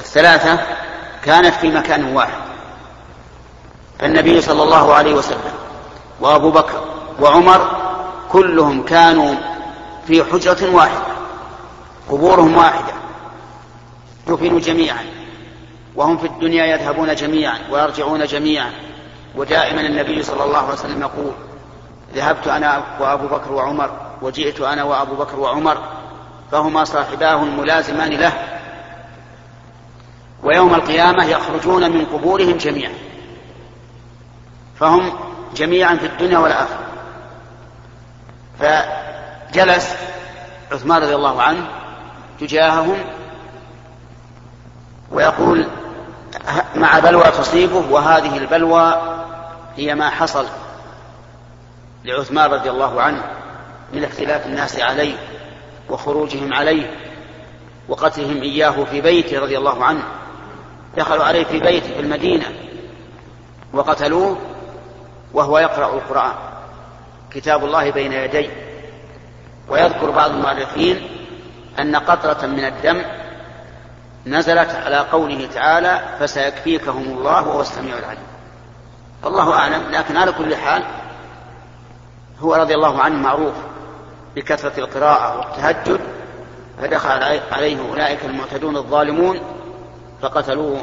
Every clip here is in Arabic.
الثلاثة كانت في مكان واحد. فالنبي صلى الله عليه وسلم وأبو بكر وعمر كلهم كانوا في حجرة واحدة قبورهم واحدة دفنوا جميعا وهم في الدنيا يذهبون جميعا ويرجعون جميعا. ودائما النبي صلى الله عليه وسلم يقول ذهبت أنا وأبو بكر وعمر وجئت أنا وأبو بكر وعمر فهما صاحباه الملازمان له ويوم القيامة يخرجون من قبورهم جميعا. فهم جميعا في الدنيا والآخرة. فجلس عثمان رضي الله عنه تجاههم ويقول مع بلوى تصيبه وهذه البلوى هي ما حصل لعثمان رضي الله عنه من اختلاف الناس عليه وخروجهم عليه وقتلهم إياه في بيته رضي الله عنه. دخلوا عليه في بيته في المدينة وقتلوه وهو يقرأ القرآن. كتاب الله بين يديه ويذكر بعض المؤرخين أن قطرة من الدم نزلت على قوله تعالى فسيكفيكهم الله وهو السميع العليم والله أعلم لكن على كل حال هو رضي الله عنه معروف بكثرة القراءة والتهجد فدخل عليه أولئك المعتدون الظالمون فقتلوه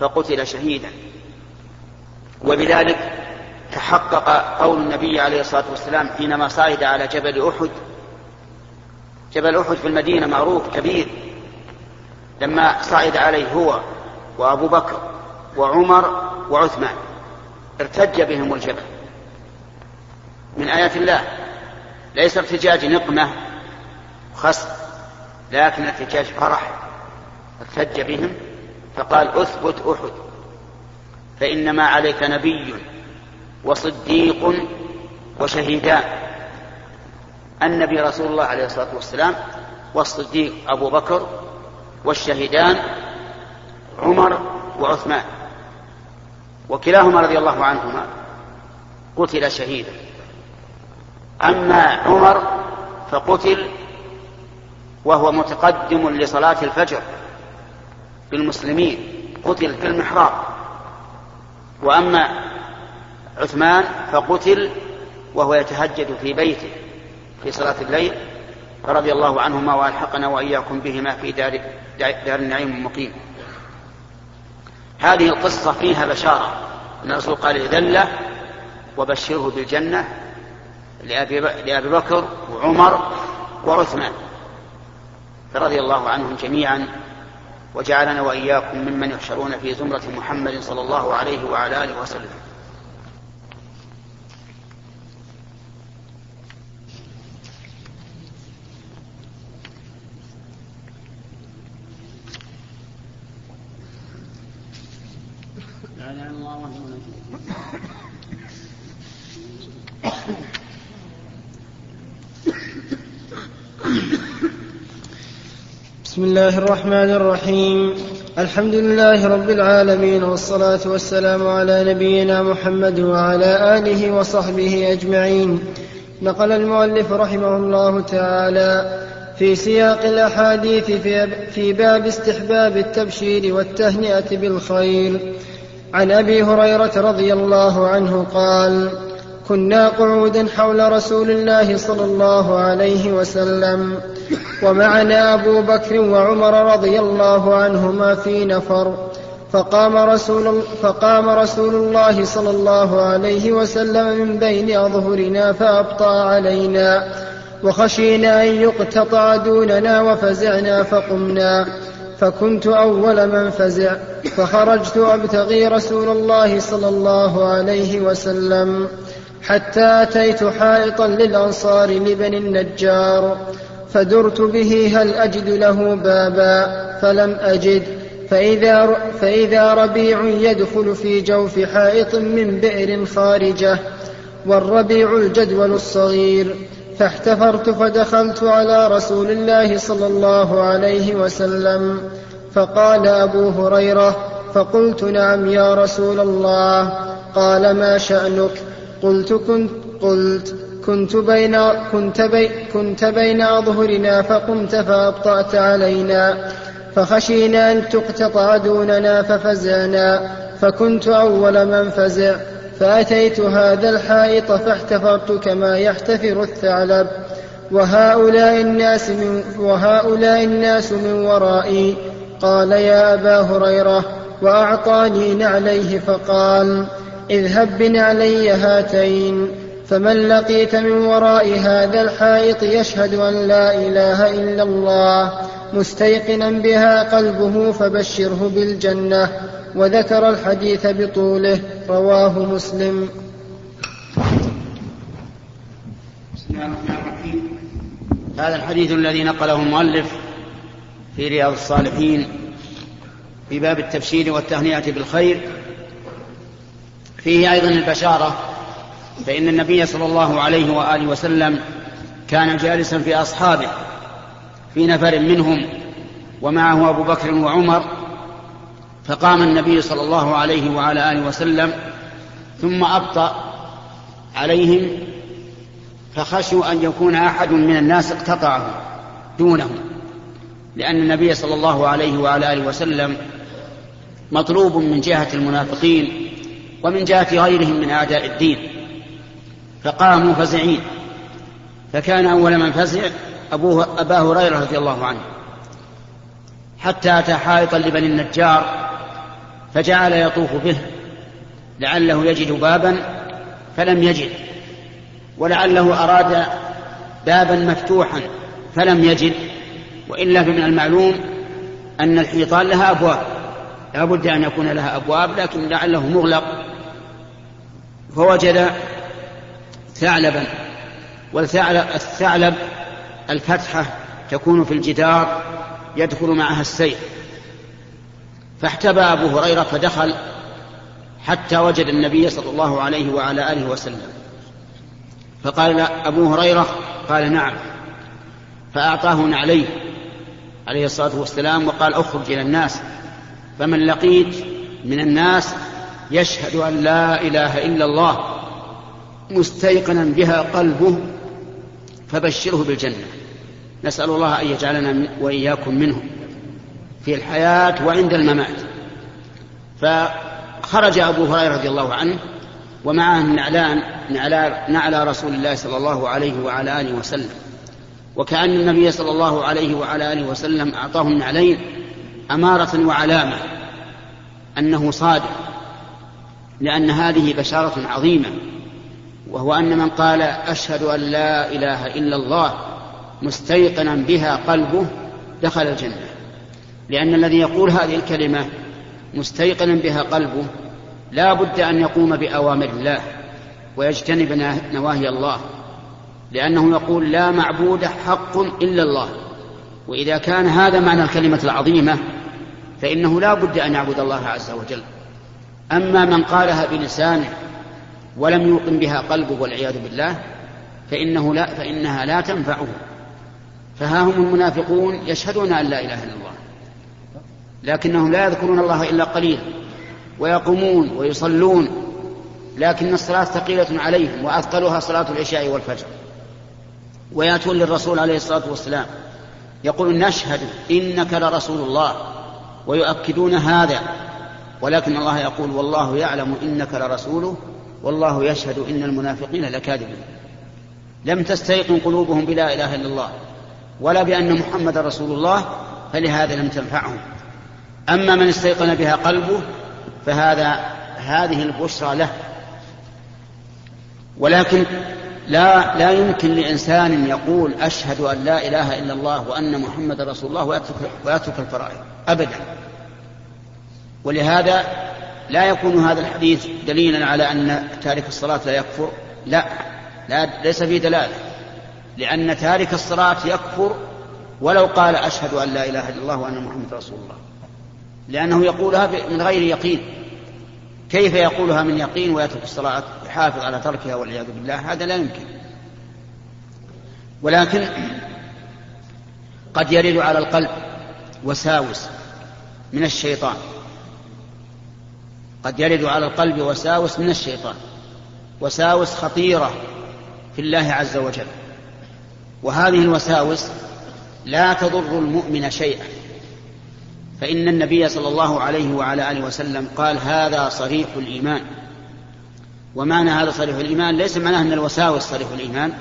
فقتل شهيدا. وبذلك تحقق قول النبي عليه الصلاة والسلام حينما صعد على جبل أحد جبل أحد في المدينة معروف كبير لما صعد عليه هو وأبو بكر وعمر وعثمان ارتج بهم الجبل. من آيات الله ليس ارتجاج نقمة خص لكن ارتجاج فرح. ارتج بهم فقال اثبت احد فإنما عليك نبي وصديق وشهيدان النبي رسول الله عليه الصلاة والسلام والصديق أبو بكر والشهيدان عمر وعثمان. وكلاهما رضي الله عنهما قتل شهيدا. أما عمر فقتل وهو متقدم لصلاة الفجر. بالمسلمين قتل في المحراب. وأما عثمان فقتل وهو يتهجد في بيته في صلاة الليل رضي الله عنهما وألحقنا وإياكم بهما في دار دار النعيم المقيم. هذه القصة فيها بشارة. إن الرسول قال ذله وبشره بالجنة لأبي, لأبي بكر وعمر وعثمان فرضي الله عنهم جميعا. وجعلنا وإياكم ممن يحشرون في زمرة محمد صلى الله عليه وعلى آله وسلم. بسم الله الرحمن الرحيم. الحمد لله رب العالمين والصلاة والسلام على نبينا محمد وعلى آله وصحبه أجمعين. نقل المؤلف رحمه الله تعالى في سياق الأحاديث في باب استحباب التبشير والتهنئة بالخير. عن أبي هريرة رضي الله عنه قال كنا قعودا حول رسول الله صلى الله عليه وسلم ومعنا أبو بكر وعمر رضي الله عنهما في نفر فقام رسول, فقام رسول الله صلى الله عليه وسلم من بين أظهرنا فأبطأ علينا وخشينا أن يقتطع دوننا وفزعنا فقمنا فكنت أول من فزع فخرجت أبتغي رسول الله صلى الله عليه وسلم حتى أتيت حائطا للأنصار لبني النجار فدرت به هل أجد له بابا؟ فلم أجد. فإذا, فإذا ربيع يدخل في جوف حائط من بئر خارجة والربيع الجدول الصغير فاحتفرت فدخلت على رسول الله صلى الله عليه وسلم. فقال أبو هريرة فقلت نعم يا رسول الله. قال ما شأنك؟ قلت كنت قلت كنت بين كنت بي كنت بين أظهرنا فقمت فأبطأت علينا. فخشينا أن تقتطع دوننا ففزعنا. فكنت أول من فزع. فأتيت هذا الحائط فاحتفرت كما يحتفر الثعلب. وهؤلاء الناس من وهؤلاء الناس من ورائي. قال يا أبا هريرة وأعطاني نعليه فقال اذهب بنعلي هاتين. فمن لقيت من وراء هذا الحائط يشهد أن لا إله إلا الله مستيقنا بها قلبه فبشره بالجنة وذكر الحديث بطوله رواه مسلم. بسم الله الرحمن الرحيم هذا الحديث الذي نقله المؤلف في رياض الصالحين في باب التبشير والتهنئة بالخير فيه أيضا البشارة فإن النبي صلى الله عليه وآله وسلم كان جالسا في أصحابه في نفر منهم ومعه أبو بكر وعمر فقام النبي صلى الله عليه وعلى آله وسلم ثم أبطأ عليهم فخشوا أن يكون أحد من الناس اقتطعه دونهم لأن النبي صلى الله عليه وعلى آله وسلم مطلوب من جهة المنافقين ومن جهة غيرهم من أعداء الدين. فقاموا فزعين فكان أول من فزع أبوه أبا هريرة رضي الله عنه. حتى أتى حائطا لبني النجار فجعل يطوف به لعله يجد بابا فلم يجد. ولعله أراد بابا مفتوحا فلم يجد. وإلا فمن المعلوم أن الحيطان لها أبواب. لا بد أن يكون لها أبواب لكن لعله مغلق. فوجد ثعلبا. والثعلب الفتحة تكون في الجدار يدخل معها السيف. فاحتبى أبو هريرة فدخل حتى وجد النبي صلى الله عليه وعلى آله وسلم. فقال أبو هريرة قال نعم. فأعطاه نعليه عليه الصلاة والسلام وقال اخرج إلى الناس. فمن لقيت من الناس يشهد أن لا إله إلا الله. مستيقنا بها قلبه فبشره بالجنة. نسأل الله أن يجعلنا وإياكم منهم في الحياة وعند الممات. فخرج أبو هريرة رضي الله عنه ومعه النعلان نعلى رسول الله صلى الله عليه وعلى آله وسلم. وكأن النبي صلى الله عليه وعلى آله وسلم أعطاه النعلين أمارة وعلامة أنه صادق لأن هذه بشارة عظيمة. وهو أن من قال أشهد أن لا إله إلا الله مستيقنا بها قلبه دخل الجنة. لأن الذي يقول هذه الكلمة مستيقنا بها قلبه لا بد أن يقوم بأوامر الله ويجتنب نواهي الله. لأنه يقول لا معبود حق إلا الله. وإذا كان هذا معنى الكلمة العظيمة فإنه لا بد أن يعبد الله عز وجل. أما من قالها بلسانه ولم يوقن بها قلبه والعياذ بالله فإنه لا فإنها لا تنفعه. فها هم المنافقون يشهدون أن لا إله إلا الله لكنهم لا يذكرون الله إلا قليلا ويقومون ويصلون لكن الصلاة ثقيلة عليهم وأثقلها صلاة العشاء والفجر. ويأتون للرسول عليه الصلاة والسلام يقول نشهد إنك لرسول الله ويؤكدون هذا ولكن الله يقول والله يعلم إنك لرسوله والله يشهد إن المنافقين لكاذبون لم تستيقن قلوبهم بلا إله إلا الله ولا بأن محمد رسول الله فلهذا لم تنفعهم. أما من استيقن بها قلبه فهذا هذه البشرى له. ولكن لا لا يمكن لإنسان يقول أشهد أن لا إله إلا الله وأن محمد رسول الله ويترك, ويترك الفرائض أبدا. ولهذا لا يكون هذا الحديث دليلا على أن تارك الصلاة لا يكفر. لا, لا ليس فيه دلالة لأن تارك الصلاة يكفر ولو قال أشهد أن لا إله إلا الله وأن محمد رسول الله. لأنه يقولها من غير يقين. كيف يقولها من يقين ويترك الصلاة يحافظ على تركها والعياذ بالله؟ هذا لا يمكن. ولكن قد يرد على القلب وساوس من الشيطان. قد يرد على القلب وساوس من الشيطان وساوس خطيرة في الله عز وجل. وهذه الوساوس لا تضر المؤمن شيئا. فإن النبي صلى الله عليه وعلى آله وسلم قال هذا صريح الإيمان. ومعنى هذا صريح الإيمان ليس معناه أن الوساوس صريح الإيمان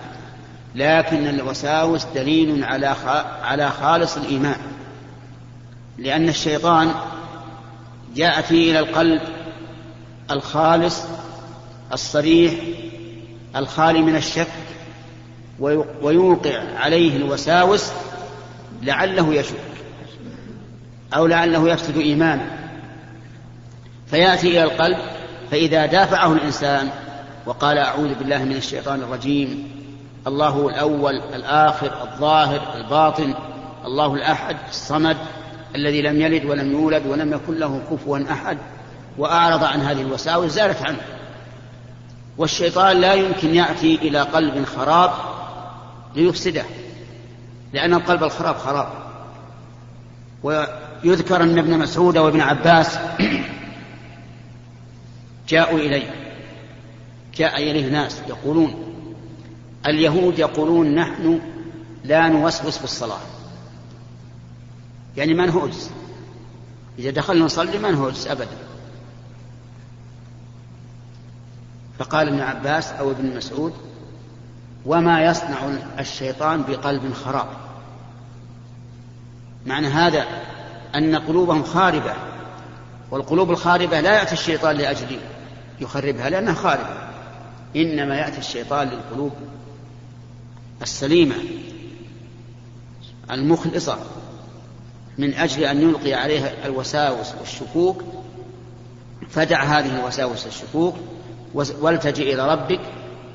لكن الوساوس دليل على على خالص الإيمان. لأن الشيطان جاء فيه إلى القلب الخالص الصريح الخالي من الشك ويوقع عليه الوساوس لعله يشك أو لعله يفسد إيمانه. فيأتي إلى القلب فإذا دافعه الإنسان وقال أعوذ بالله من الشيطان الرجيم الله الأول الآخر الظاهر الباطن الله الأحد الصمد الذي لم يلد ولم يولد ولم يكن له كفوا أحد. وأعرض عن هذه الوساوس زالت عنه والشيطان لا يمكن يأتي إلى قلب خراب ليفسده لأن القلب الخراب خراب. ويذكر أن ابن مسعود وابن عباس جاءوا إليه جاء إليه ناس يقولون اليهود يقولون نحن لا نوسوس في الصلاة. يعني ما نهوجس إذا دخلنا نصلي ما نهوجس أبدا. فقال ابن عباس أو ابن مسعود وما يصنع الشيطان بقلب خراب. معنى هذا أن قلوبهم خاربة والقلوب الخاربة لا يأتي الشيطان لأجل يخربها لأنها خاربة. إنما يأتي الشيطان للقلوب السليمة المخلصة من أجل أن يلقي عليها الوساوس والشكوك. فدع هذه الوساوس والشكوك والتجئ إلى ربك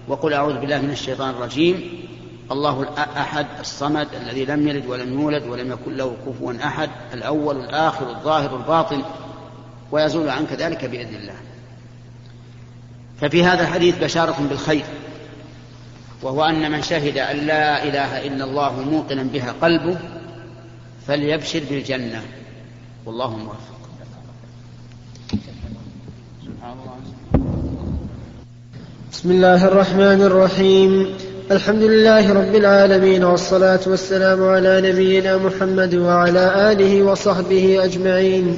وقل أعوذ بالله من الشيطان الرجيم. الله الأحد الصمد الذي لم يلد ولم يولد ولم يكن له كفوا أحد الأول الآخر الظاهر الباطن ويزول عنك ذلك بإذن الله. ففي هذا الحديث بشارة بالخير وهو أن من شهد أن لا إله إلا الله موقنا بها قلبه فليبشر بالجنة. والله موفق. بسم الله الرحمن الرحيم. الحمد لله رب العالمين والصلاة والسلام على نبينا محمد وعلى آله وصحبه أجمعين.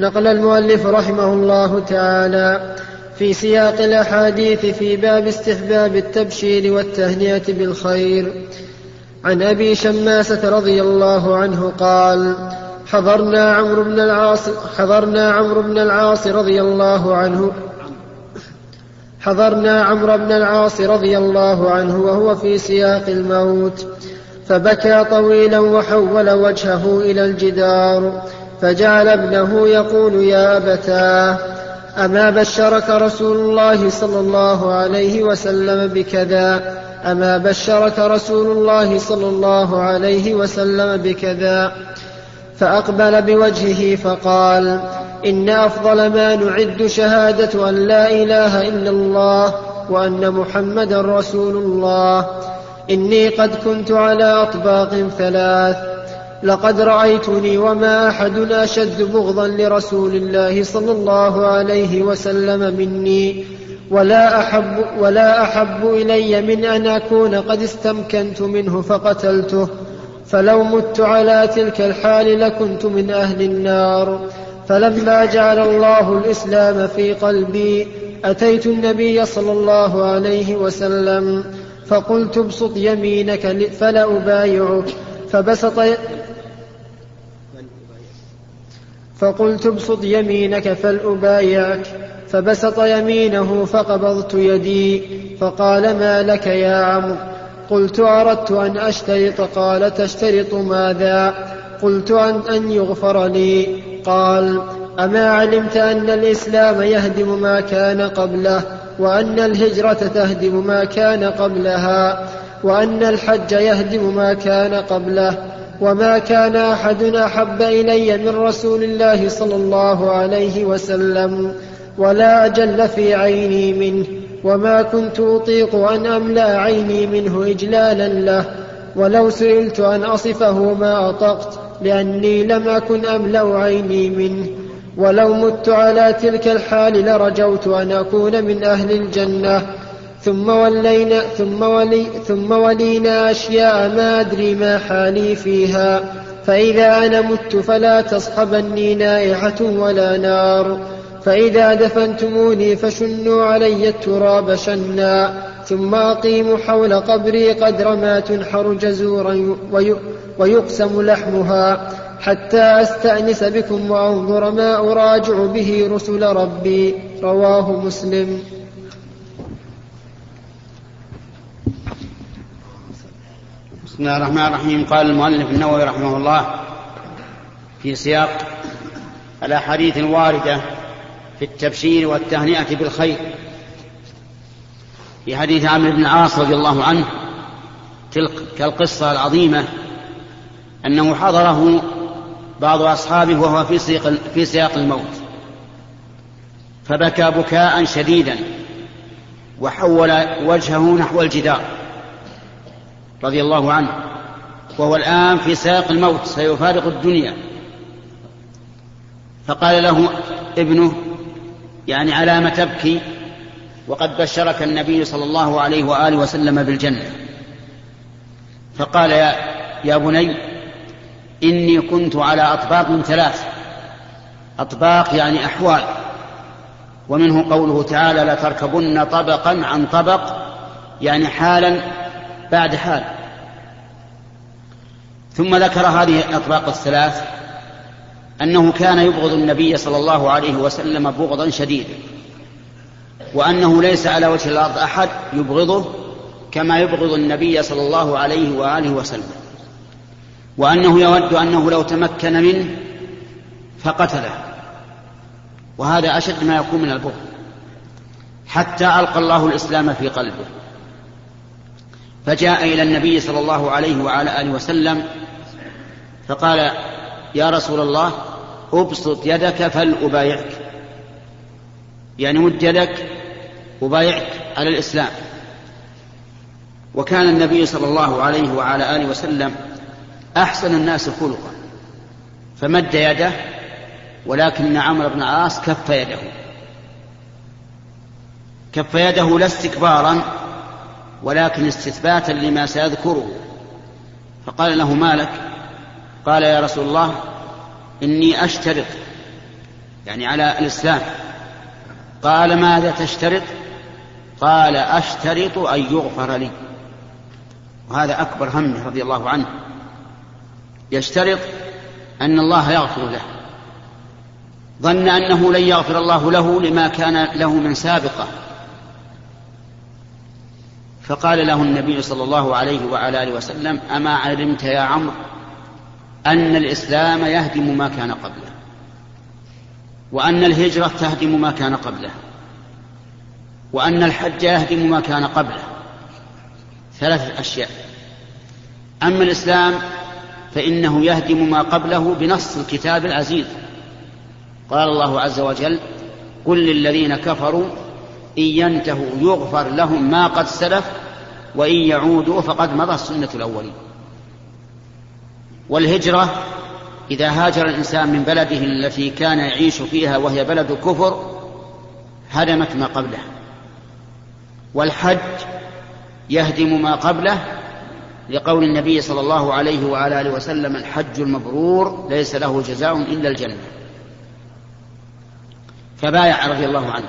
نقل المؤلف رحمه الله تعالى في سياق الأحاديث في باب استحباب التبشير والتهنئة بالخير. عن أبي شماسة رضي الله عنه قال حضرنا عمرو بن العاص حضرنا عمرو بن العاص رضي الله عنه حضرنا عمرو بن العاص رضي الله عنه وهو في سياق الموت فبكى طويلا وحول وجهه إلى الجدار فجعل ابنه يقول يا أبتاه أما بشرك رسول الله صلى الله عليه وسلم بكذا؟ أما بشرك رسول الله صلى الله عليه وسلم بكذا؟ فأقبل بوجهه فقال إن أفضل ما نعد شهادة أن لا إله إلا الله وأن محمدا رسول الله. إني قد كنت على أطباق ثلاث. لقد رأيتني وما أحد أشد بغضا لرسول الله صلى الله عليه وسلم مني. ولا أحب, ولا أحب إلي من أن أكون قد استمكنت منه فقتلته. فلو مت على تلك الحال لكنت من أهل النار. فلما جعل الله الإسلام في قلبي أتيت النبي صلى الله عليه وسلم فقلت ابسط يمينك فلا أبايعك فبسط فقلت ابسط يمينك فلأبايعك. فبسط يمينه فقبضت يدي. فقال ما لك يا عمرو؟ قلت أردت أن أشترط. قال تشترط ماذا؟ قلت أن, أن يغفر لي. قال أما علمت أن الإسلام يهدم ما كان قبله وأن الهجرة تهدم ما كان قبلها وأن الحج يهدم ما كان قبله وما كان أحد أحب إلي من رسول الله صلى الله عليه وسلم ولا أجل في عيني منه وما كنت أطيق أن أملأ عيني منه إجلالا له ولو سئلت أن أصفه ما أطقت لأني لم أكن أملأ عيني منه ولو مت على تلك الحال لرجوت أن أكون من أهل الجنة. ثم ولينا ثم ولي ثم ولينا أشياء ما أدري ما حالي فيها. فإذا أنا مت فلا تصحبني نائحة ولا نار. فإذا دفنتموني فشنوا علي التراب شنا. ثم أقيموا حول قبري قدر ما تنحر جزورا ويقسم لحمها حتى أستأنس بكم وأنظر ما أراجع به رسل ربي. رواه مسلم. بسم الله الرحمن الرحيم. قال المؤلف النووي رحمه الله في سياق الأحاديث الواردة في التبشير والتهنئة بالخير. في حديث عمرو بن العاص رضي الله عنه تلك القصة العظيمة أنه حضره بعض أصحابه وهو في سياق, في سياق الموت. فبكى بكاء شديدا وحول وجهه نحو الجدار رضي الله عنه. وهو الآن في سياق الموت سيفارق الدنيا. فقال له ابنه يعني على ما تبكي؟ وقد بشرك النبي صلى الله عليه وآله وسلم بالجنة. فقال يا, يا بني إني كنت على أطباق ثلاث. أطباق يعني أحوال. ومنه قوله تعالى لتركبن طبقا عن طبق يعني حالا بعد حال. ثم ذكر هذه الأطباق الثلاث أنه كان يبغض النبي صلى الله عليه وسلم بغضا شديدا وأنه ليس على وجه الأرض أحد يبغضه كما يبغض النبي صلى الله عليه وآله وسلم. وأنه يود أنه لو تمكن منه فقتله. وهذا أشد ما يكون من البغض. حتى ألقى الله الإسلام في قلبه. فجاء إلى النبي صلى الله عليه وعلى آله وسلم فقال يا رسول الله أبسط يدك فلأبايعك يعني مد يدك أبايعك على الإسلام. وكان النبي صلى الله عليه وعلى آله وسلم أحسن الناس خلقا فمد يده ولكن عمرو بن العاص كف يده. كف يده لا استكبارا ولكن استثباتا لما سيذكره. فقال له مالك قال يا رسول الله إني أشترط يعني على الإسلام. قال ماذا تشترط؟ قال أشترط أن يغفر لي. وهذا أكبر همه رضي الله عنه. يشترط أن الله يغفر له. ظن أنه لن يغفر الله له لما كان له من سابقة. فقال له النبي صلى الله عليه وعلى آله وسلم أما علمت يا عمرو أن الإسلام يهدم ما كان قبله وأن الهجرة تهدم ما كان قبله وأن الحج يهدم ما كان قبله. ثلاثة أشياء. أما الإسلام فإنه يهدم ما قبله بنص الكتاب العزيز. قال الله عز وجل قل للذين كفروا إن ينتهوا يغفر لهم ما قد سلف وإن يعودوا فقد مضى سنة الأولين. والهجرة إذا هاجر الإنسان من بلده التي كان يعيش فيها وهي بلد كفر هدمت ما قبله. والحج يهدم ما قبله لقول النبي صلى الله عليه وعلى آله وسلم الحج المبرور ليس له جزاء إلا الجنة. فبايع رضي الله عنه.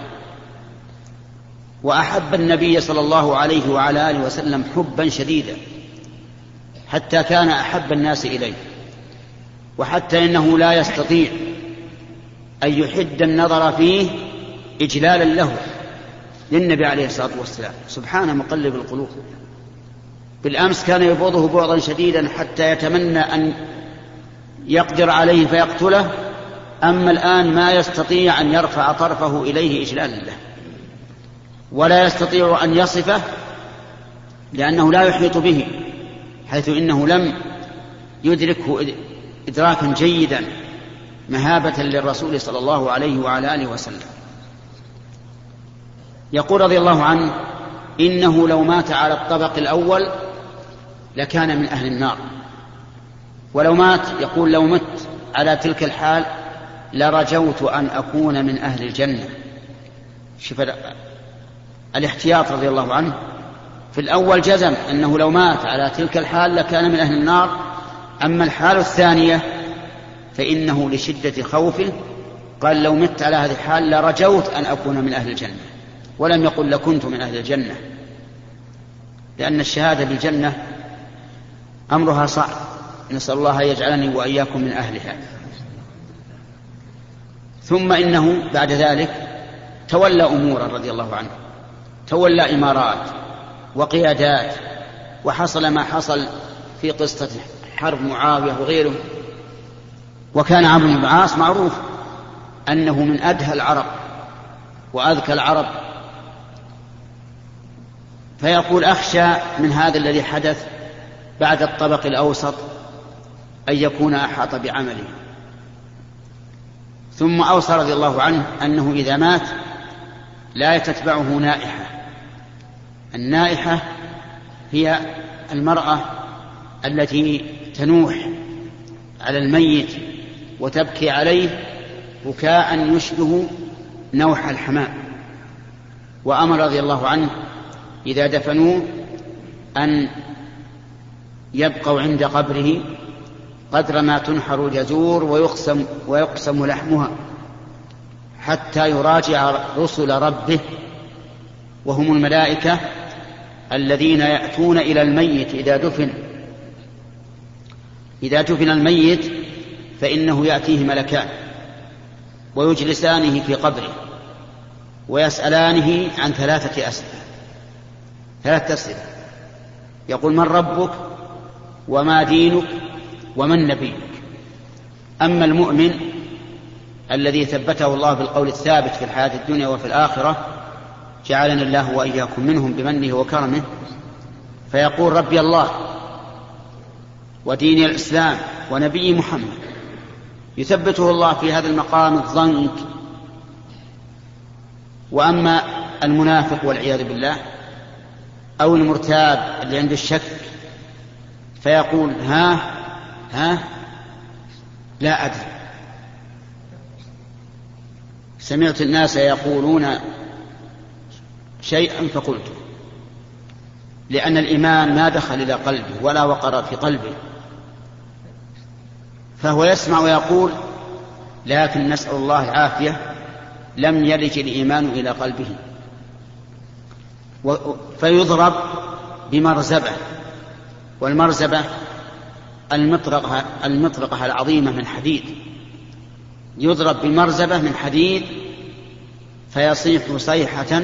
وأحب النبي صلى الله عليه وعلى آله وسلم حبا شديدا حتى كان أحب الناس إليه. وحتى إنه لا يستطيع أن يحد النظر فيه اجلالا له للنبي عليه الصلاة والسلام. سبحان مقلب القلوب. بالأمس كان يبغضه بغضا شديدا حتى يتمنى أن يقدر عليه فيقتله أما الآن ما يستطيع أن يرفع طرفه إليه إجلالا له. ولا يستطيع أن يصفه لأنه لا يحيط به حيث إنه لم يدركه إدراكا جيدا مهابة للرسول صلى الله عليه وعلى آله وسلم. يقول رضي الله عنه إنه لو مات على الطبق الأول لكان من أهل النار. ولو مات يقول لو مت على تلك الحال لرجوت أن أكون من أهل الجنة. شوف الاحتياط رضي الله عنه. في الأول جزم أنه لو مات على تلك الحال لكان من أهل النار. أما الحال الثانية فإنه لشدة خوفه قال لو مت على هذه الحال لرجوت أن أكون من أهل الجنة. ولم يقل لكنت من أهل الجنة. لأن الشهادة بالجنة أمرها صعب. نسأل الله يجعلني وإياكم من أهلها. ثم إنه بعد ذلك تولى أمورا رضي الله عنه. تولى إمارات وقيادات وحصل ما حصل في قصة حرب معاوية وغيره وكان عمرو بن العاص معروف أنه من أدهى العرب وأذكى العرب. فيقول أخشى من هذا الذي حدث بعد الطبق الأوسط أن يكون أحاط بعمله. ثم أوصى رضي الله عنه أنه إذا مات لا تتبعه نائحة. النائحة هي المرأة التي تنوح على الميت وتبكي عليه بكاء يشبه نوح الحمام. وأمر رضي الله عنه إذا دفنوه أن يبقوا عند قبره قدر ما تنحر الجزور ويقسم ويقسم لحمها حتى يراجع رسل ربه وهم الملائكة الذين يأتون إلى الميت إذا دفن. إذا دفن الميت فإنه يأتيه ملكان ويجلسانه في قبره ويسألانه عن ثلاثة أسئلة ثلاثة أسئلة. يقول من ربك؟ وما دينك ومن نبيك. أما المؤمن الذي ثبته الله بالقول الثابت في الحياة الدنيا وفي الآخرة جعلنا الله وإياكم منهم بمنه وكرمه فيقول ربي الله ودين الإسلام ونبي محمد. يثبته الله في هذا المقام الضنك. وأما المنافق والعياذ بالله أو المرتاب اللي عنده الشك فيقول ها ها لا أدري. سمعت الناس يقولون شيئا فقلته لأن الإيمان ما دخل إلى قلبه ولا وقر في قلبه فهو يسمع ويقول لكن نسأل الله العافية لم يلج الإيمان إلى قلبه. فيضرب بمرزبة. والمرزبة المطرقة المطرقة العظيمة من حديد. يضرب بمرزبة من حديد فيصيح صيحة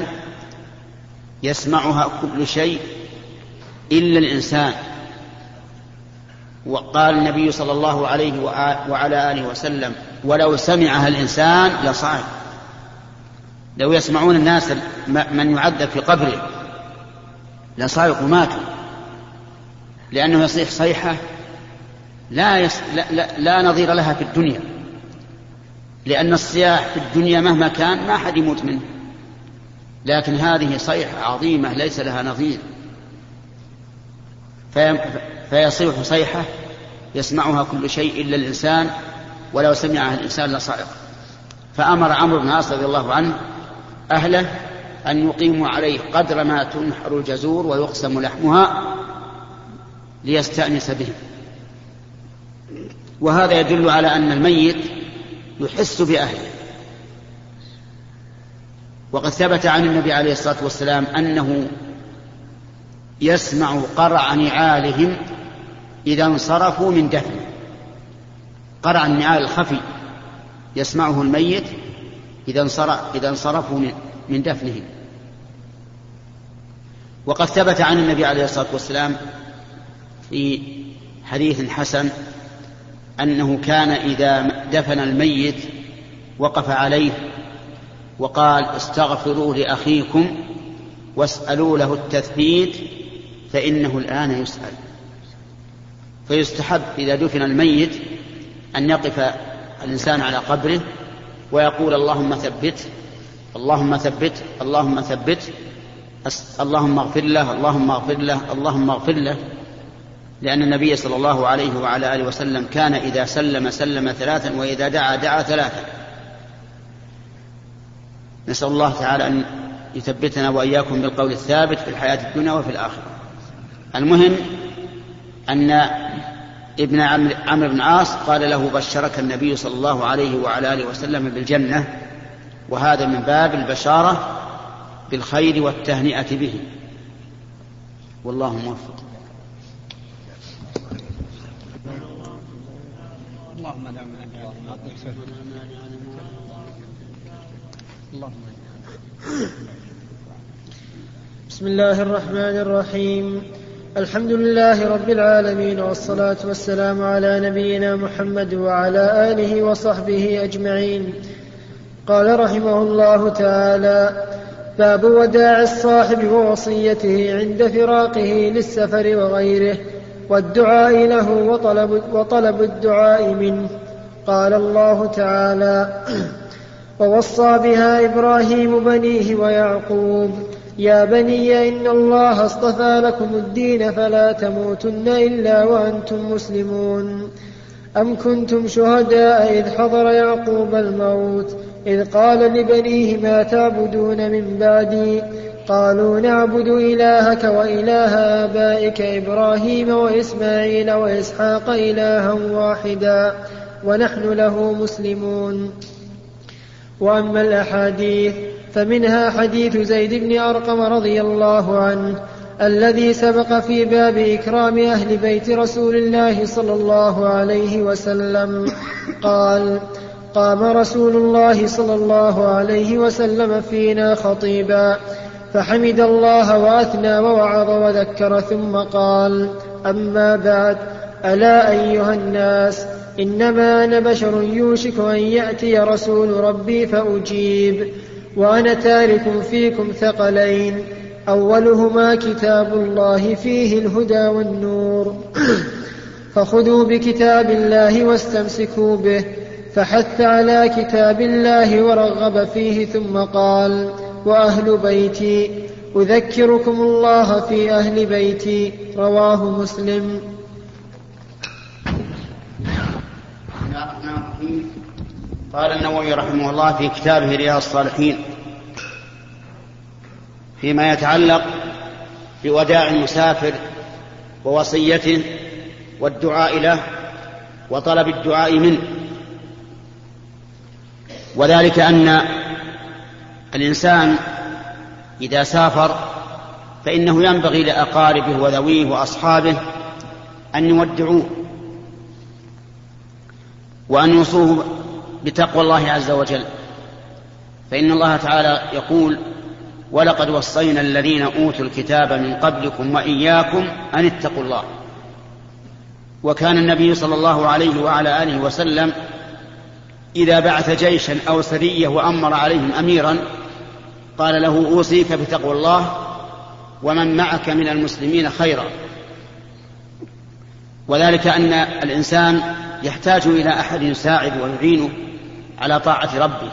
يسمعها كل شيء إلا الإنسان. وقال النبي صلى الله عليه وعلى آله وسلم ولو سمعها الإنسان لصعد لو يسمعون الناس من يعذب في قبره لصعقوا ماتوا. لأنه يصيح صيحة لا, يس... لا, لا, لا نظير لها في الدنيا. لأن الصياح في الدنيا مهما كان ما حد يموت منه. لكن هذه صيحة عظيمة ليس لها نظير. في... فيصيح صيحة يسمعها كل شيء إلا الإنسان ولو سمعها الإنسان لصعق فأمر عمرو بن العاص رضي الله عنه أهله أن يقيموا عليه قدر ما تنحر الجزور ويقسم لحمها ليستأنس بهم. وهذا يدل على أن الميت يحس بأهله. وقد ثبت عن النبي عليه الصلاة والسلام أنه يسمع قرع نعالهم إذا انصرفوا من دفنه قرع النعال الخفي يسمعه الميت إذا إذا انصرفوا من دفنه وقد ثبت عن النبي عليه الصلاة والسلام في حديث حسن أنه كان إذا دفن الميت وقف عليه وقال استغفروا لأخيكم واسألوا له التثبيت فإنه الآن يسأل. فيستحب إذا دفن الميت أن يقف الإنسان على قبره ويقول اللهم ثبت اللهم ثبت اللهم ثبت اللهم اغفر له اللهم اغفر له اللهم اغفر له. لأن النبي صلى الله عليه وعلى آله وسلم كان إذا سلم سلم ثلاثا وإذا دعا دعا ثلاثا. نسأل الله تعالى أن يثبتنا وإياكم بالقول الثابت في الحياة الدنيا وفي الآخرة. المهم أن ابن عمرو بن العاص قال له بشرك النبي صلى الله عليه وعلى آله وسلم بالجنة وهذا من باب البشارة بالخير والتهنئة به. والله موفق. اللهم بسم الله الرحمن الرحيم. الحمد لله رب العالمين والصلاة والسلام على نبينا محمد وعلى آله وصحبه أجمعين. قال رحمه الله تعالى باب وداع الصاحب ووصيته عند فراقه للسفر وغيره. والدعاء له وطلب, وطلب الدعاء منه. قال الله تعالى ووصى بها إبراهيم بنيه ويعقوب يا بني إن الله اصطفى لكم الدين فلا تموتن إلا وأنتم مسلمون. أم كنتم شهداء إذ حضر يعقوب الموت إذ قال لبنيه ما تعبدون من بعدي؟ قالوا نعبد إلهك وإله آبائك إبراهيم وإسماعيل وإسحاق إلها واحدا ونحن له مسلمون. وأما الأحاديث فمنها حديث زيد بن أرقم رضي الله عنه الذي سبق في باب إكرام أهل بيت رسول الله صلى الله عليه وسلم. قال قام رسول الله صلى الله عليه وسلم فينا خطيبا. فحمد الله وأثنى ووعظ وذكر ثم قال أما بعد ألا أيها الناس إنما أنا بشر يوشك أن يأتي رسول ربي فأجيب وأنا تارك فيكم ثقلين أولهما كتاب الله فيه الهدى والنور. فخذوا بكتاب الله واستمسكوا به فحث على كتاب الله ورغب فيه ثم قال وأهل بيتي أذكركم الله في أهل بيتي رواه مسلم. قال النووي رحمه الله في كتابه رياض الصالحين فيما يتعلق بوداع المسافر ووصيته والدعاء له وطلب الدعاء منه. وذلك أن الإنسان إذا سافر فإنه ينبغي لأقاربه وذويه وأصحابه أن يودعوه وأن يوصوه بتقوى الله عز وجل. فإن الله تعالى يقول ولقد وصينا الذين أوتوا الكتاب من قبلكم وإياكم أن اتقوا الله وكان النبي صلى الله عليه وعلى آله وسلم إذا بعث جيشا أو سرية وأمر عليهم أميرا قال له أوصيك بتقوى الله ومن معك من المسلمين خيرا. وذلك أن الإنسان يحتاج إلى أحد يساعد ويعينه على طاعة ربه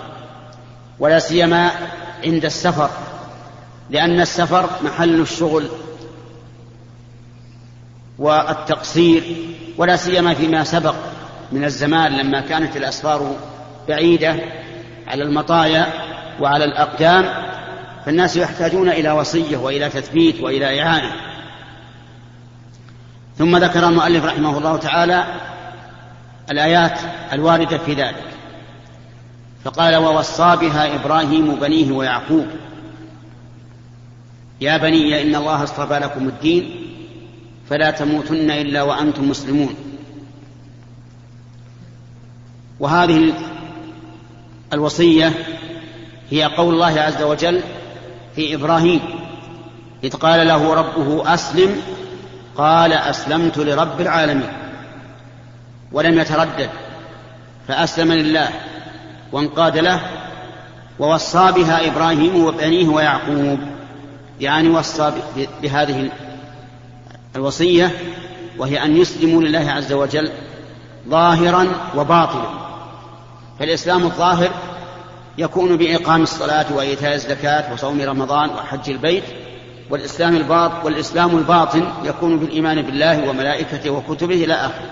ولا سيما عند السفر لأن السفر محل الشغل والتقصير ولا سيما فيما سبق من الزمان لما كانت الأسفار بعيدة على المطايا وعلى الأقدام. فالناس يحتاجون إلى وصية وإلى تثبيت وإلى إعانة. ثم ذكر المؤلف رحمه الله تعالى الآيات الواردة في ذلك. فقال ووصى بها إبراهيم بنيه ويعقوب. يا بني إن الله اصطفى لكم الدين فلا تموتن إلا وأنتم مسلمون. وهذه الوصية هي قول الله عز وجل في إبراهيم. إذ قال له ربه أسلم قال أسلمت لرب العالمين. ولم يتردد فأسلم لله وانقاد له ووصى بها إبراهيم وبنيه ويعقوب. يعني وصى بهذه الوصية وهي أن يسلموا لله عز وجل ظاهرا وباطنا. فالإسلام الظاهر يكون بإقام الصلاة وإيتاء الزكاة وصوم رمضان وحج البيت والإسلام الباطن والإسلام الباطن يكون بالإيمان بالله وملائكته وكتبه إلى آخره.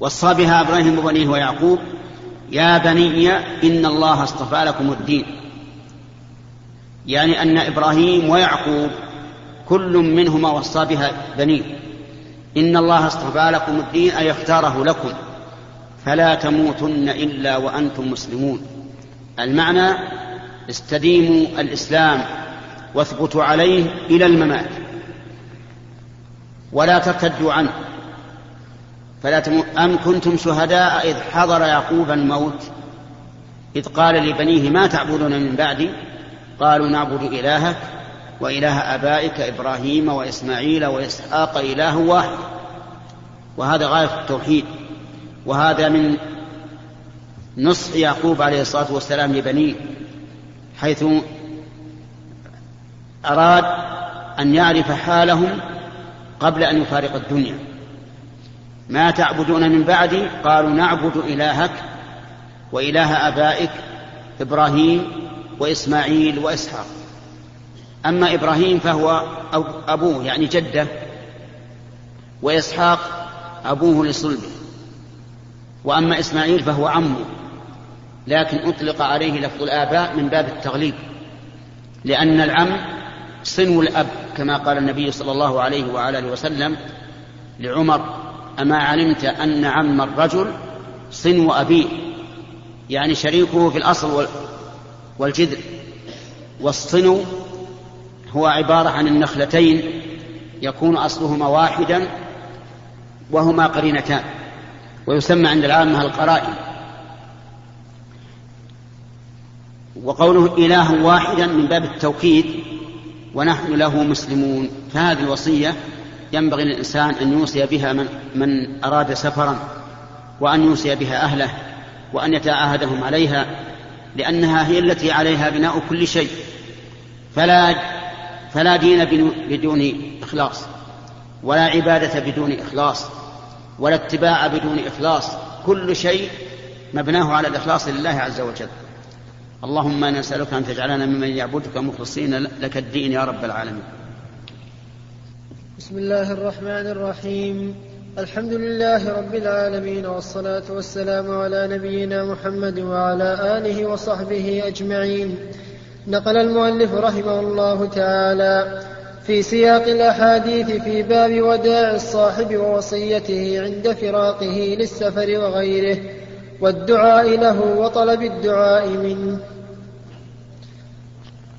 وصى بها إبراهيم بنيه ويعقوب يا بني إن الله اصطفى لكم الدين. يعني أن إبراهيم ويعقوب كل منهما وصى بها بنيه. إن الله اصطفى لكم الدين أي اختاره لكم. فلا تموتن إلا وأنتم مسلمون. المعنى استديموا الإسلام واثبتوا عليه إلى الممات. ولا ترتدوا عنه. فلا تموت أم كنتم شهداء إذ حضر يعقوب الموت؟ إذ قال لبنيه ما تعبدون من بعدي؟ قالوا نعبد إلهك وإله آبائك إبراهيم وإسماعيل وإسحاق إله واحد. وهذا غاية التوحيد. وهذا من نصح يعقوب عليه الصلاة والسلام لبنيه حيث أراد أن يعرف حالهم قبل أن يفارق الدنيا. ما تعبدون من بعدي؟ قالوا نعبد إلهك وإله آبائك إبراهيم وإسماعيل وإسحاق. أما إبراهيم فهو أبوه يعني جده وإسحاق أبوه لصلبه. وأما إسماعيل فهو عمه لكن أطلق عليه لفظ الآباء من باب التغليب لأن العم صنو الأب كما قال النبي صلى الله عليه وعلى آله وسلم لعمر أما علمت أن عم الرجل صنو أبيه يعني شريكه في الأصل والجذر والصنو هو عبارة عن النخلتين يكون أصلهما واحدا وهما قرينتان. ويسمى عند العامة القرائن. وقوله إله واحدا من باب التوكيد ونحن له مسلمون. فهذه الوصية ينبغي للإنسان أن يوصي بها من, من أراد سفرا وأن يوصي بها أهله وأن يتعاهدهم عليها لأنها هي التي عليها بناء كل شيء. فلا فلا دين بدون إخلاص ولا عبادة بدون إخلاص. ولا اتباع بدون إخلاص. كل شيء مبناه على الإخلاص لله عز وجل. اللهم نسألك أن تجعلنا ممن يعبدك مخلصين لك الدين يا رب العالمين. بسم الله الرحمن الرحيم. الحمد لله رب العالمين والصلاة والسلام على نبينا محمد وعلى آله وصحبه أجمعين. نقل المؤلف رحمه الله تعالى في سياق الأحاديث في باب وداع الصاحب ووصيته عند فراقه للسفر وغيره والدعاء له وطلب الدعاء منه.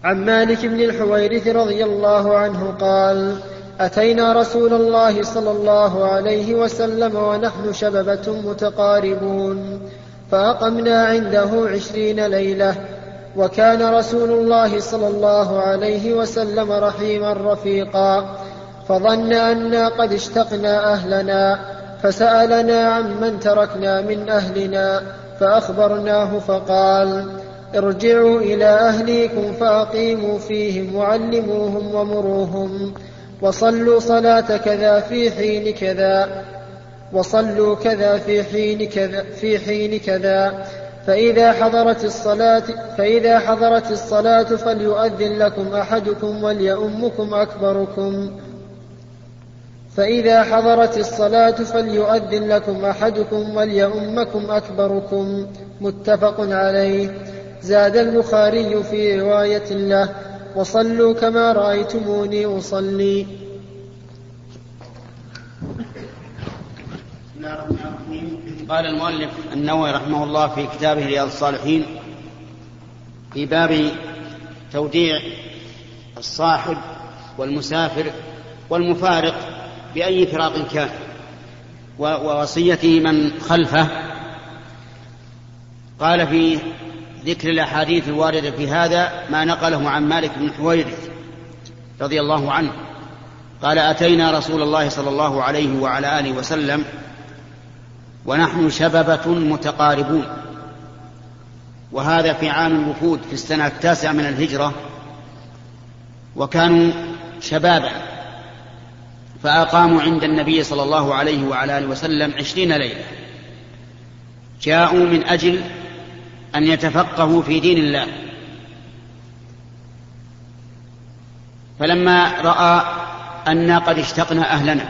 عن مالك بن الحويرث رضي الله عنه قال أتينا رسول الله صلى الله عليه وسلم ونحن شببة متقاربون فأقمنا عنده عشرين ليلة وكان رسول الله صلى الله عليه وسلم رحيما رفيقا فظن أنا قد اشتقنا أهلنا فسألنا عمن تركنا من أهلنا فأخبرناه فقال ارجعوا إلى أهليكم فأقيموا فيهم وعلموهم ومروهم وصلوا صلاة كذا في حين كذا وصلوا كذا في حين كذا في حين كذا فإذا حضرت الصلاة فإذا حضرت الصلاة فليؤذن لكم أحدكم وليؤمكم أكبركم. فإذا حضرت الصلاة فليؤذن لكم أحدكم وليؤمكم أكبركم. متفق عليه. زاد البخاري في رواية له وصلوا كما رأيتموني أصلي. قال المؤلف النووي رحمه الله في كتابه رياض الصالحين في باب توديع الصاحب والمسافر والمفارق بأي فراق كان ووصيته من خلفه. قال في ذكر الأحاديث الواردة في هذا ما نقله عن مالك بن حويرث رضي الله عنه. قال أتينا رسول الله صلى الله عليه وعلى آله وسلم ونحن شببة متقاربون. وهذا في عام الوفود في السنة التاسعة من الهجرة. وكانوا شبابا. فأقاموا عند النبي صلى الله عليه وعلى آله وسلم عشرين ليلة. جاءوا من أجل أن يتفقهوا في دين الله. فلما رأى أنا قد اشتقنا أهلنا.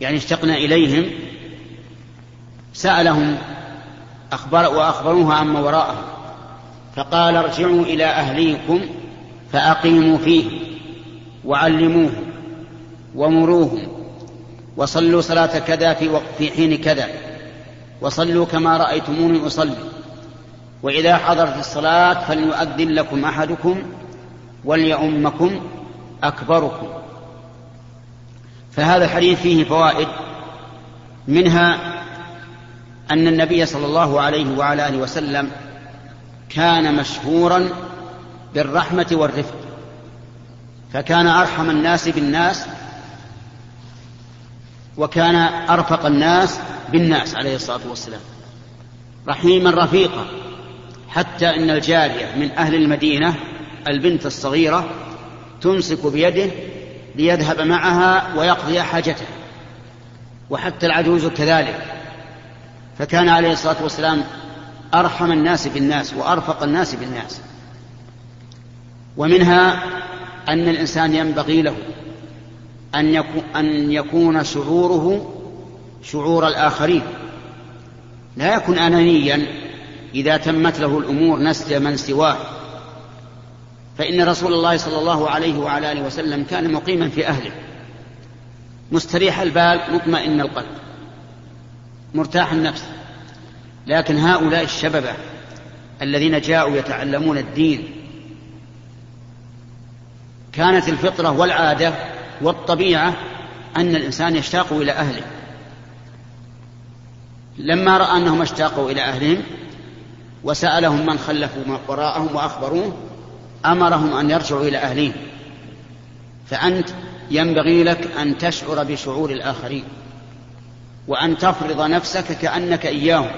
يعني اشتقنا إليهم سألهم أخبر وأخبروه عما وراءهم فقال ارجعوا إلى أهليكم فأقيموا فيه وعلموهم ومروهم وصلوا صلاة كذا في, في حين كذا وصلوا كما رأيتموني أصلي وإذا حضرت الصلاة فليؤذن لكم أحدكم وليؤمكم أكبركم. فهذا الحديث فيه فوائد منها أن النبي صلى الله عليه وعلى آله وسلم كان مشهورا بالرحمة والرفق فكان أرحم الناس بالناس وكان أرفق الناس بالناس عليه الصلاة والسلام. رحيما رفيقا حتى إن الجارية من أهل المدينة البنت الصغيرة تمسك بيده ليذهب معها ويقضي حاجته وحتى العجوز كذلك. فكان عليه الصلاة والسلام أرحم الناس بالناس وأرفق الناس بالناس. ومنها أن الإنسان ينبغي له يكون, أن يكون شعوره شعور الآخرين. لا يكن أنانيا إذا تمت له الأمور نسل من سواه. فإن رسول الله صلى الله عليه وعلى آله وسلم كان مقيما في أهله. مستريح البال مطمئن القلب. مرتاح النفس. لكن هؤلاء الشببة الذين جاءوا يتعلمون الدين كانت الفطرة والعادة والطبيعة أن الإنسان يشتاق إلى أهله. لما رأى أنهم اشتاقوا إلى أهلهم وسألهم من خلفوا وراءهم وأخبروه أمرهم أن يرجعوا إلى أهلهم فأنت ينبغي لك أن تشعر بشعور الآخرين. وأن تفرض نفسك كأنك إياهم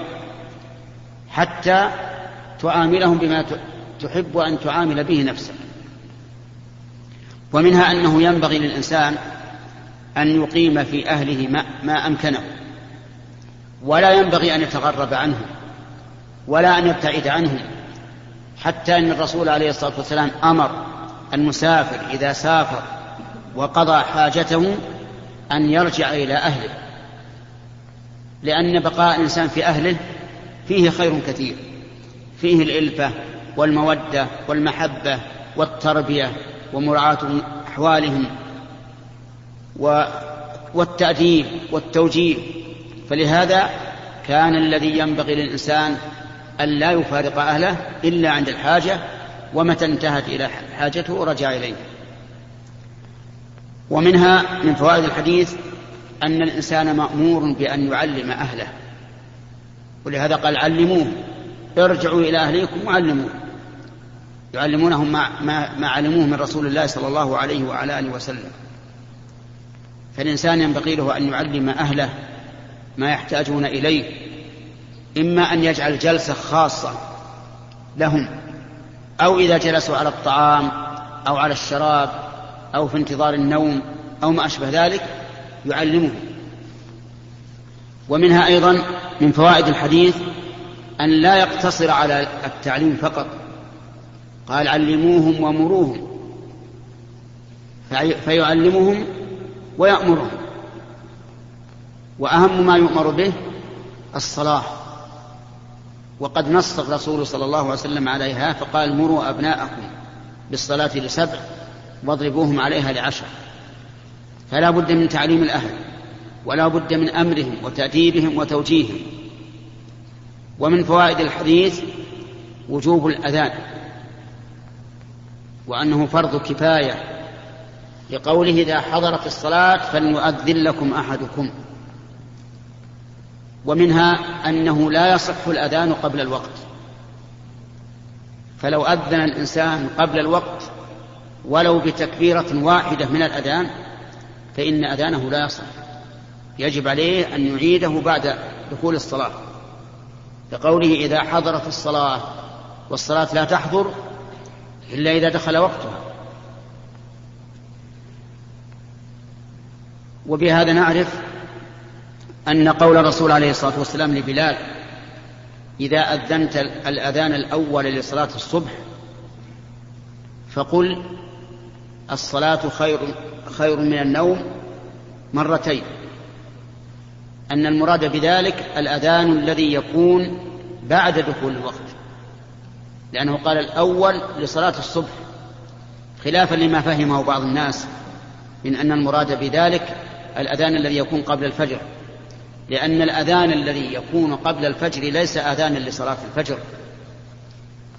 حتى تعاملهم بما تحب أن تعامل به نفسك. ومنها أنه ينبغي للإنسان أن يقيم في أهله ما, ما أمكنه ولا ينبغي أن يتغرب عنهم ولا أن يبتعد عنهم حتى أن الرسول عليه الصلاة والسلام أمر المسافر إذا سافر وقضى حاجته أن يرجع إلى أهله. لأن بقاء الإنسان في أهله فيه خير كثير. فيه الإلفة والمودة والمحبة والتربية ومراعاة أحوالهم والتأديب والتوجيه. فلهذا كان الذي ينبغي للإنسان أن لا يفارق أهله إلا عند الحاجة ومتى انتهت إلى حاجته رجع إليه. ومنها من فوائد الحديث أن الإنسان مأمور بأن يعلم أهله. ولهذا قال علموه. ارجعوا إلى أهليكم وعلموه. يعلمونهم ما, ما, ما علموه من رسول الله صلى الله عليه وعلى آله وسلم. فالإنسان ينبغي له أن يعلم أهله ما يحتاجون إليه إما أن يجعل جلسة خاصة لهم أو إذا جلسوا على الطعام أو على الشراب أو في انتظار النوم أو ما أشبه ذلك يعلمهم ومنها أيضا من فوائد الحديث أن لا يقتصر على التعليم فقط. قال علموهم ومروهم. فيعلمهم ويأمرهم. وأهم ما يؤمر به الصلاة. وقد نص الرسول صلى الله عليه وسلم عليها فقال مروا أبناءكم بالصلاة لسبع واضربوهم عليها لعشر. فلا بد من تعليم الأهل ولا بد من أمرهم وتأديبهم وتوجيههم. ومن فوائد الحديث وجوب الأذان وأنه فرض كفاية لقوله إذا حضرت الصلاة فليؤذن لكم أحدكم. ومنها أنه لا يصح الأذان قبل الوقت. فلو أذن الإنسان قبل الوقت ولو بتكبيرة واحدة من الأذان فإن أذانه لا يصح. يجب عليه أن يعيده بعد دخول الصلاة. لقوله إذا حضرت الصلاة والصلاة لا تحضر إلا إذا دخل وقتها. وبهذا نعرف أن قول الرسول عليه الصلاة والسلام لبلال إذا أذنت الأذان الأول لصلاة الصبح فقل الصلاة خير خير من النوم مرتين. أن المراد بذلك الأذان الذي يكون بعد دخول الوقت. لأنه قال الأول لصلاة الصبح خلافا لما فهمه بعض الناس من أن المراد بذلك الأذان الذي يكون قبل الفجر. لأن الأذان الذي يكون قبل الفجر ليس أذانا لصلاة الفجر.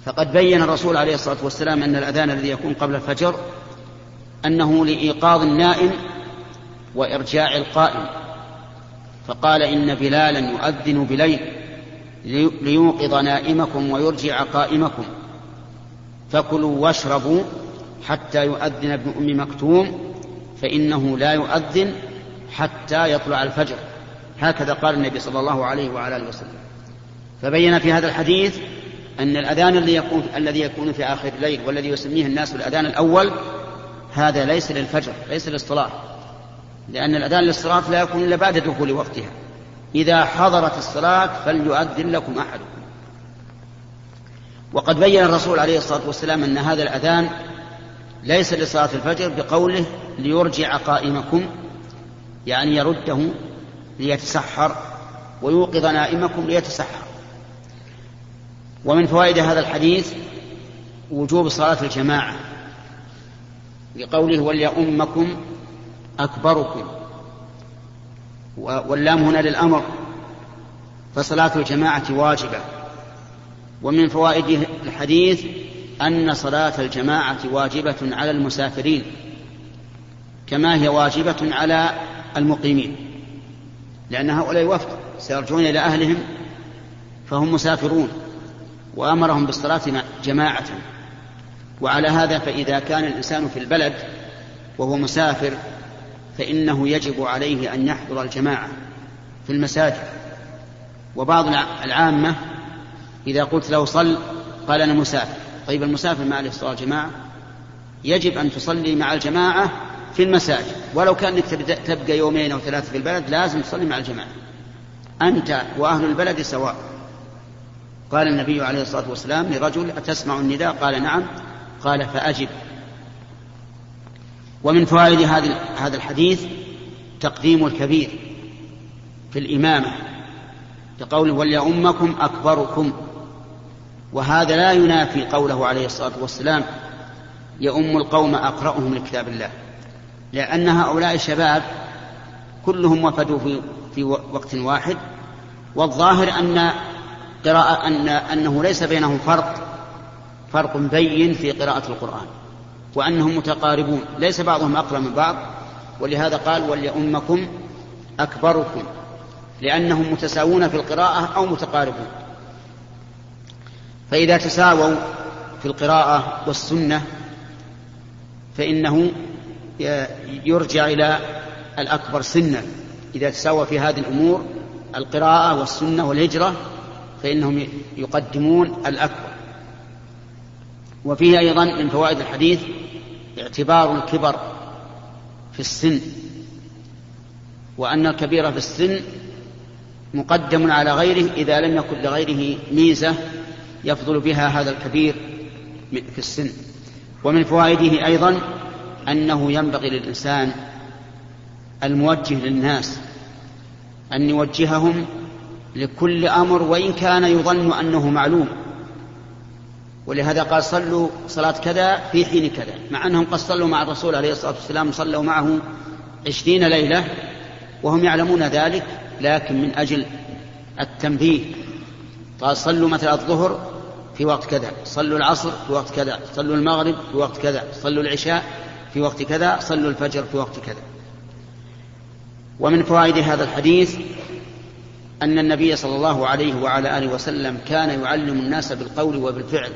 فقد بين الرسول عليه الصلاة والسلام أن الأذان الذي يكون قبل الفجر أنه لإيقاظ النائم وإرجاع القائم. فقال إن بلالا يؤذن بليل ليوقظ نائمكم ويرجع قائمكم. فكلوا واشربوا حتى يؤذن ابن أم مكتوم فإنه لا يؤذن حتى يطلع الفجر. هكذا قال النبي صلى الله عليه وعلى آله وسلم. فبين في هذا الحديث أن الأذان الذي يكون الذي يكون في آخر الليل والذي يسميه الناس الاذان الأول هذا ليس للفجر ليس للصلاة لأن الأذان للصلاة لا يكون إلا بعد دخول وقتها. إذا حضرت الصلاة فليؤذن لكم أحدكم. وقد بين الرسول عليه الصلاة والسلام أن هذا الأذان ليس لصلاة الفجر بقوله ليرجع قائمكم يعني يرده ليتسحر ويوقظ نائمكم ليتسحر. ومن فوائد هذا الحديث وجوب صلاة الجماعة. لقوله وليؤمكم أكبركم. واللام هنا للأمر فصلاة الجماعة واجبة. ومن فوائد الحديث أن صلاة الجماعة واجبة على المسافرين كما هي واجبة على المقيمين. لأن هؤلاء وفد سيرجعون إلى أهلهم فهم مسافرون وأمرهم بالصلاة جماعة. وعلى هذا فإذا كان الإنسان في البلد وهو مسافر فإنه يجب عليه أن يحضر الجماعة في المساجد. وبعض العامة إذا قلت له صل قال أنا مسافر. طيب المسافر ما عليه الصلاة جماعة يجب أن تصلي مع الجماعة في المساجد. ولو كان تبقى يومين أو ثلاثة في البلد لازم تصلي مع الجماعة. أنت وأهل البلد سواء. قال النبي عليه الصلاة والسلام لرجل أتسمع النداء؟ قال نعم. قال فأجب. ومن فوائد هذا الحديث تقديم الكبير في الإمامة كقوله وليؤمكم أكبركم. وهذا لا ينافي قوله عليه الصلاة والسلام يؤم القوم أقرأهم لكتاب الله. لأن هؤلاء الشباب كلهم وفدوا في, في وقت واحد والظاهر أن قراءة أن أنه ليس بينهم فرق. فرق بين في قراءة القرآن وأنهم متقاربون ليس بعضهم أقرأ من بعض ولهذا قال وليؤمكم أكبركم لأنهم متساوون في القراءة أو متقاربون. فإذا تساووا في القراءة والسنة فإنه يرجع إلى الأكبر سنا إذا تساوى في هذه الأمور القراءة والسنة والهجرة فإنهم يقدمون الأكبر. وفيه أيضا من فوائد الحديث اعتبار الكبر في السن وأن الكبير في السن مقدم على غيره إذا لم يكن لغيره ميزة يفضل بها هذا الكبير في السن. ومن فوائده أيضا أنه ينبغي للإنسان الموجه للناس أن يوجههم لكل أمر وإن كان يظن أنه معلوم. ولهذا قال صلوا صلاة كذا في حين كذا مع أنهم قد صلوا مع الرسول عليه الصلاة والسلام صلوا معه عشرين ليلة وهم يعلمون ذلك لكن من أجل التنبيه. قال صلوا مثل الظهر في وقت كذا صلوا العصر في وقت كذا صلوا المغرب في وقت كذا صلوا العشاء في وقت كذا صلوا الفجر في وقت كذا. ومن فوائد هذا الحديث أن النبي صلى الله عليه وعلى آله وسلم كان يعلم الناس بالقول وبالفعل.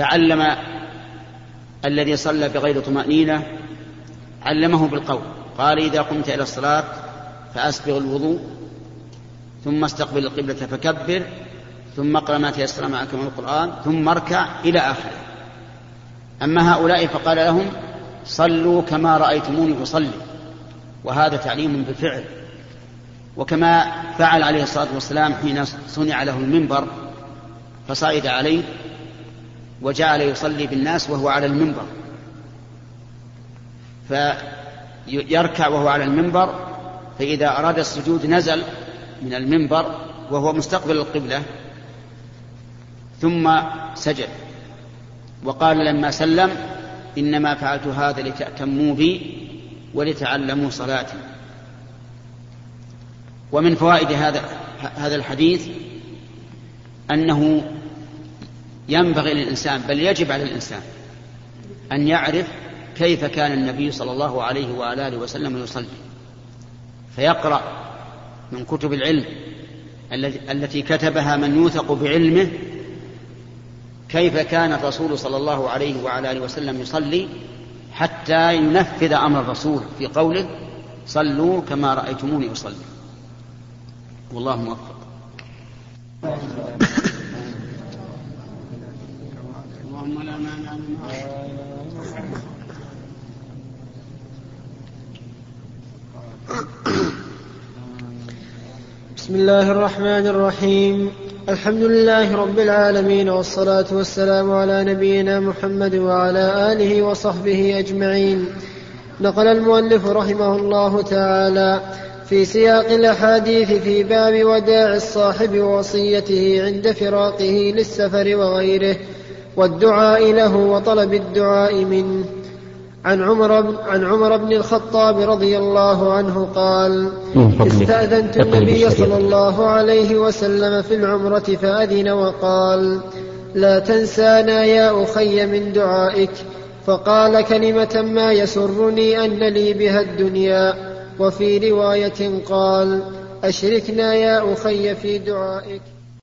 فعلم الذي صلى بغير طمأنينة علمه بالقول. قال إذا قمت إلى الصلاة فأسبغ الوضوء ثم استقبل القبلة فكبر ثم اقرأ ما تيسر معك من القرآن ثم اركع إلى آخره. أما هؤلاء فقال لهم صلوا كما رأيتموني أصلي. وهذا تعليم بالفعل. وكما فعل عليه الصلاة والسلام حين صنع له المنبر فصعد عليه وجعل يصلي بالناس وهو على المنبر. فيركع وهو على المنبر فإذا أراد السجود نزل من المنبر وهو مستقبل القبلة ثم سجد. وقال لما سلم إنما فعلت هذا لتأتموا بي ولتعلموا صلاتي. ومن فوائد هذا هذا الحديث أنه ينبغي للإنسان بل يجب على الإنسان أن يعرف كيف كان النبي صلى الله عليه وآله وسلم يصلي. فيقرأ من كتب العلم التي كتبها من يوثق بعلمه كيف كان الرسول صلى الله عليه وعلى آله وسلم يصلي حتى ينفذ أمر الرسول في قوله صلوا كما رأيتموني أصلي. والله موفق. اللهم لا مانع بسم الله الرحمن الرحيم. الحمد لله رب العالمين والصلاة والسلام على نبينا محمد وعلى آله وصحبه أجمعين. نقل المؤلف رحمه الله تعالى في سياق الأحاديث في باب وداع الصاحب ووصيته عند فراقه للسفر وغيره. والدعاء له وطلب الدعاء منه. عن عمر عن عمر بن الخطاب رضي الله عنه قال استأذنت النبي صلى الله عليه وسلم في العمرة فأذن وقال لا تنسانا يا أخي من دعائك. فقال كلمة ما يسرني أن لي بها الدنيا. وفي رواية قال أشركنا يا أخي في دعائك.